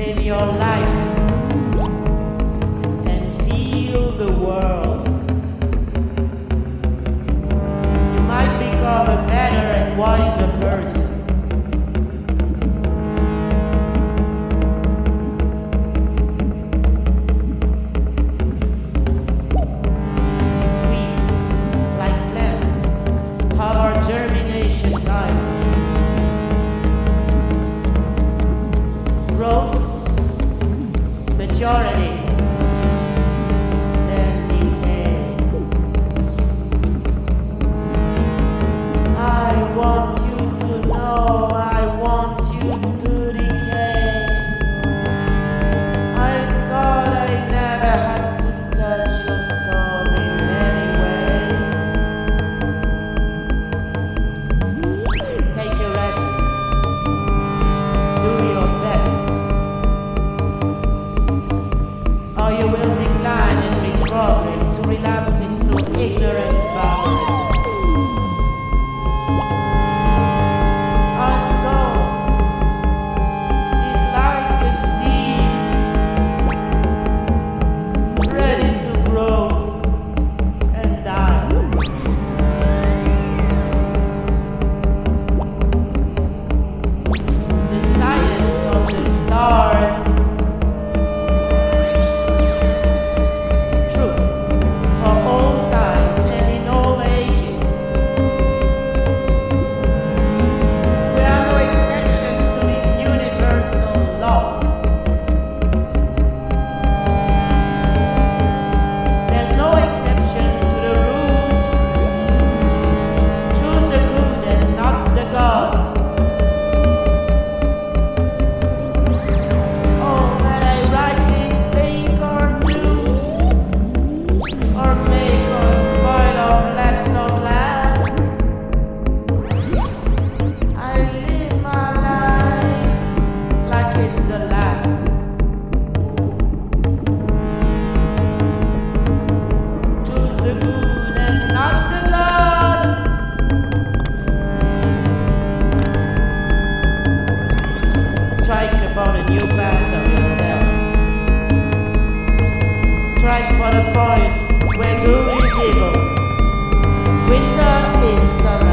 Live your life and feel the world. You might become a better and wiser person. yourself. Strike for the point where good is evil, winter is summer.